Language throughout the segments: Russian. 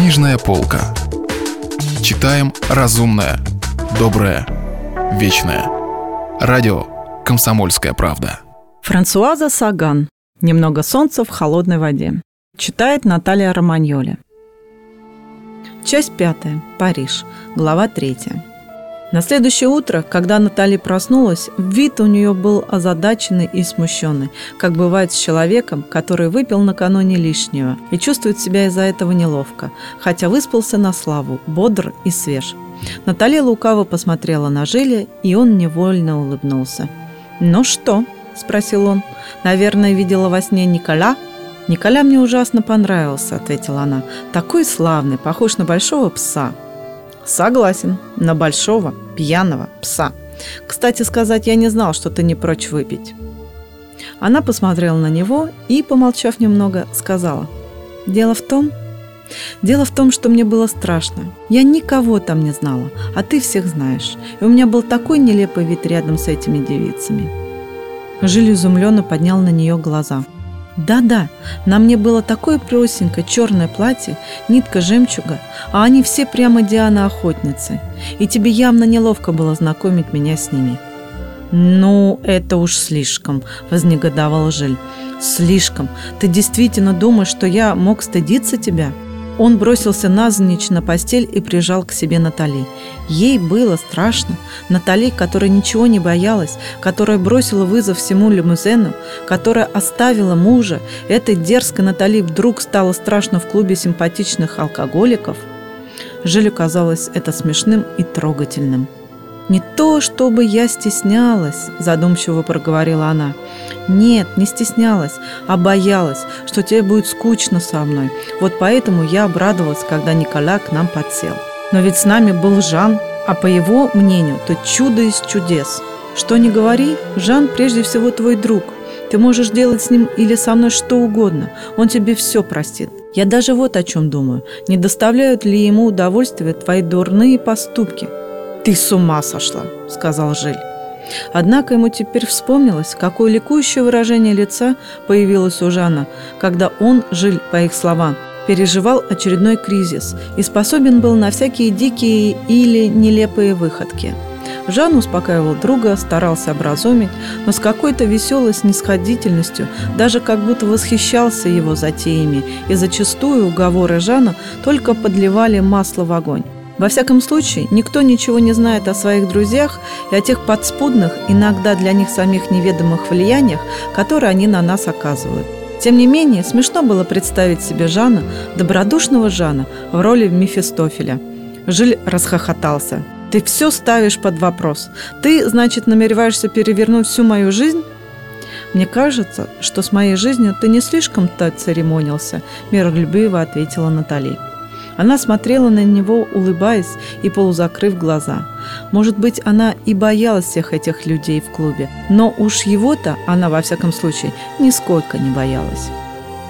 Книжная полка. Читаем разумное, доброе, вечное. Радио «Комсомольская правда». Франсуаза Саган. «Немного солнца в холодной воде». Читает Наталья Романьоли. Часть пятая. Париж. Глава третья. На следующее утро, когда Натали проснулась, вид у нее был озадаченный и смущенный, как бывает с человеком, который выпил накануне лишнего и чувствует себя из-за этого неловко, хотя выспался на славу, бодр и свеж. Наталья лукаво посмотрела на Жиля, и он невольно улыбнулся. «Ну что?» – спросил он. «Наверное, видела во сне Николя?» «Николя мне ужасно понравился», – ответила она. «Такой славный, похож на большого пса». Согласен, на большого пьяного пса. Кстати сказать, я не знал, что ты не прочь выпить. Она посмотрела на него и, помолчав немного, сказала. Дело в том, Дело в том, что мне было страшно. Я никого там не знала, а ты всех знаешь. И у меня был такой нелепый вид рядом с этими девицами. Жиль изумленно поднял на нее глаза – да-да, на мне было такое простенькое черное платье, нитка жемчуга, а они все прямо Диана охотницы. И тебе явно неловко было знакомить меня с ними. «Ну, это уж слишком», – вознегодовал Жиль. «Слишком. Ты действительно думаешь, что я мог стыдиться тебя?» Он бросился навзничь на постель и прижал к себе Натали. Ей было страшно. Натали, которая ничего не боялась, которая бросила вызов всему лимузену, которая оставила мужа, этой дерзкой Натали вдруг стало страшно в клубе симпатичных алкоголиков. Жилю казалось это смешным и трогательным. «Не то, чтобы я стеснялась», – задумчиво проговорила она. «Нет, не стеснялась, а боялась, что тебе будет скучно со мной. Вот поэтому я обрадовалась, когда Никола к нам подсел. Но ведь с нами был Жан, а по его мнению, то чудо из чудес. Что ни говори, Жан прежде всего твой друг. Ты можешь делать с ним или со мной что угодно, он тебе все простит. Я даже вот о чем думаю. Не доставляют ли ему удовольствия твои дурные поступки – «Ты с ума сошла!» – сказал Жиль. Однако ему теперь вспомнилось, какое ликующее выражение лица появилось у Жана, когда он, Жиль, по их словам, переживал очередной кризис и способен был на всякие дикие или нелепые выходки. Жан успокаивал друга, старался образумить, но с какой-то веселой снисходительностью, даже как будто восхищался его затеями, и зачастую уговоры Жана только подливали масло в огонь. Во всяком случае, никто ничего не знает о своих друзьях и о тех подспудных, иногда для них самих неведомых влияниях, которые они на нас оказывают. Тем не менее, смешно было представить себе Жана, добродушного Жана, в роли Мефистофеля. Жиль расхохотался. «Ты все ставишь под вопрос. Ты, значит, намереваешься перевернуть всю мою жизнь?» «Мне кажется, что с моей жизнью ты не слишком-то церемонился», – миролюбиво ответила Натали. Она смотрела на него, улыбаясь и полузакрыв глаза. Может быть, она и боялась всех этих людей в клубе, но уж его-то она, во всяком случае, нисколько не боялась.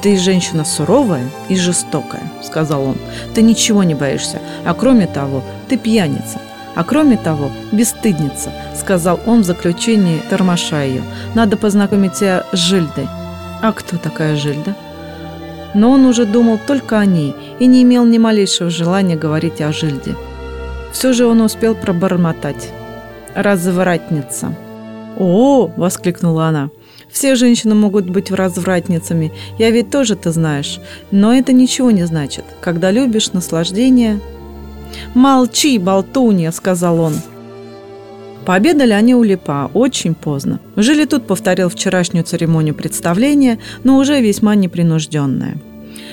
«Ты женщина суровая и жестокая», — сказал он. «Ты ничего не боишься, а кроме того, ты пьяница. А кроме того, бесстыдница», — сказал он в заключении, тормоша ее. «Надо познакомить тебя с Жильдой». «А кто такая Жильда?» Но он уже думал только о ней и не имел ни малейшего желания говорить о Жильде. Все же он успел пробормотать. «Развратница». «О!» – воскликнула она. «Все женщины могут быть развратницами, я ведь тоже ты знаешь. Но это ничего не значит. Когда любишь наслаждение...» «Молчи, болтунья!» – сказал он. Пообедали они у Липа очень поздно. Жили тут повторил вчерашнюю церемонию представления, но уже весьма непринужденная.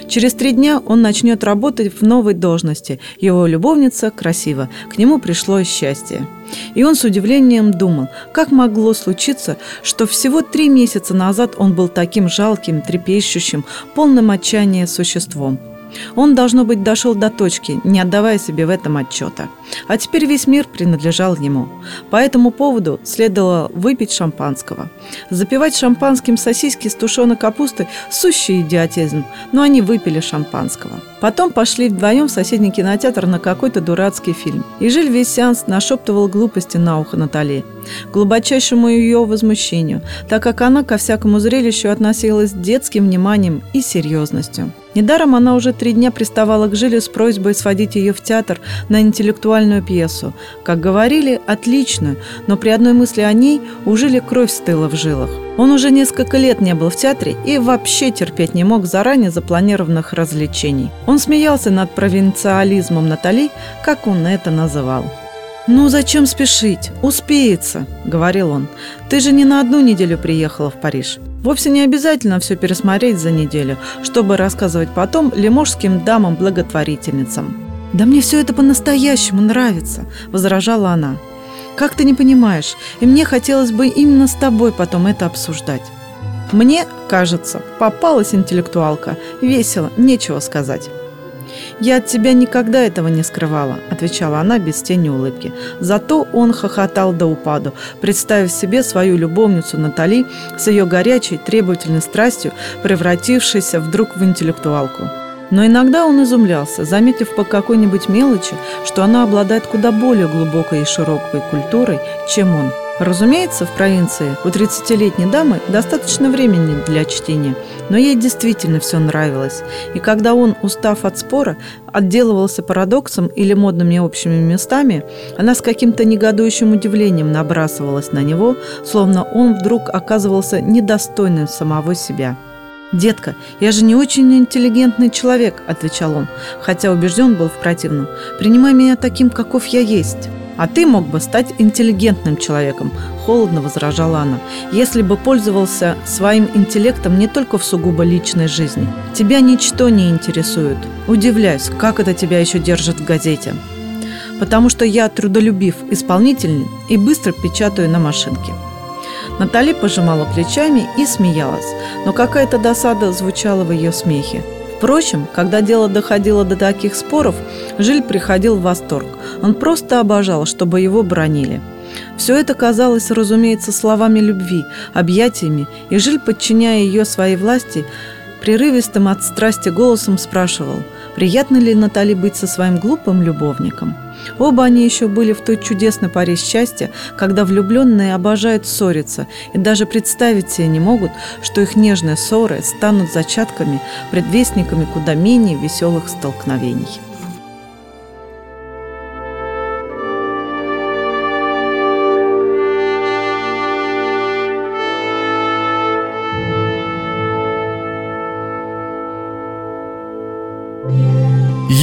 Через три дня он начнет работать в новой должности. Его любовница красива. К нему пришло счастье. И он с удивлением думал, как могло случиться, что всего три месяца назад он был таким жалким, трепещущим, полным отчаяния существом – он, должно быть, дошел до точки, не отдавая себе в этом отчета. А теперь весь мир принадлежал ему. По этому поводу следовало выпить шампанского. Запивать шампанским сосиски с тушеной капустой – сущий идиотизм, но они выпили шампанского. Потом пошли вдвоем в соседний кинотеатр на какой-то дурацкий фильм. И Жиль весь сеанс нашептывал глупости на ухо Натали. глубочайшему ее возмущению, так как она ко всякому зрелищу относилась с детским вниманием и серьезностью. Недаром она уже три дня приставала к Жилю с просьбой сводить ее в театр на интеллектуальную пьесу. Как говорили, отличную, но при одной мысли о ней у Жили кровь стыла в жилах. Он уже несколько лет не был в театре и вообще терпеть не мог заранее запланированных развлечений. Он смеялся над провинциализмом Натали, как он это называл. «Ну зачем спешить? Успеется», — говорил он. «Ты же не на одну неделю приехала в Париж. Вовсе не обязательно все пересмотреть за неделю, чтобы рассказывать потом лиможским дамам-благотворительницам». «Да мне все это по-настоящему нравится», — возражала она. «Как ты не понимаешь? И мне хотелось бы именно с тобой потом это обсуждать». Мне, кажется, попалась интеллектуалка. Весело, нечего сказать. «Я от тебя никогда этого не скрывала», – отвечала она без тени улыбки. Зато он хохотал до упаду, представив себе свою любовницу Натали с ее горячей, требовательной страстью, превратившейся вдруг в интеллектуалку. Но иногда он изумлялся, заметив по какой-нибудь мелочи, что она обладает куда более глубокой и широкой культурой, чем он – Разумеется, в провинции у 30-летней дамы достаточно времени для чтения, но ей действительно все нравилось. И когда он, устав от спора, отделывался парадоксом или модными общими местами, она с каким-то негодующим удивлением набрасывалась на него, словно он вдруг оказывался недостойным самого себя. «Детка, я же не очень интеллигентный человек», – отвечал он, хотя убежден был в противном. «Принимай меня таким, каков я есть». «А ты мог бы стать интеллигентным человеком», – холодно возражала она, «если бы пользовался своим интеллектом не только в сугубо личной жизни. Тебя ничто не интересует. Удивляюсь, как это тебя еще держит в газете. Потому что я трудолюбив, исполнительный и быстро печатаю на машинке». Натали пожимала плечами и смеялась, но какая-то досада звучала в ее смехе. Впрочем, когда дело доходило до таких споров, Жиль приходил в восторг. Он просто обожал, чтобы его бронили. Все это казалось, разумеется, словами любви, объятиями, и Жиль, подчиняя ее своей власти, прерывистым от страсти голосом спрашивал, приятно ли Натали быть со своим глупым любовником – Оба они еще были в той чудесной паре счастья, когда влюбленные обожают ссориться и даже представить себе не могут, что их нежные ссоры станут зачатками, предвестниками куда менее веселых столкновений.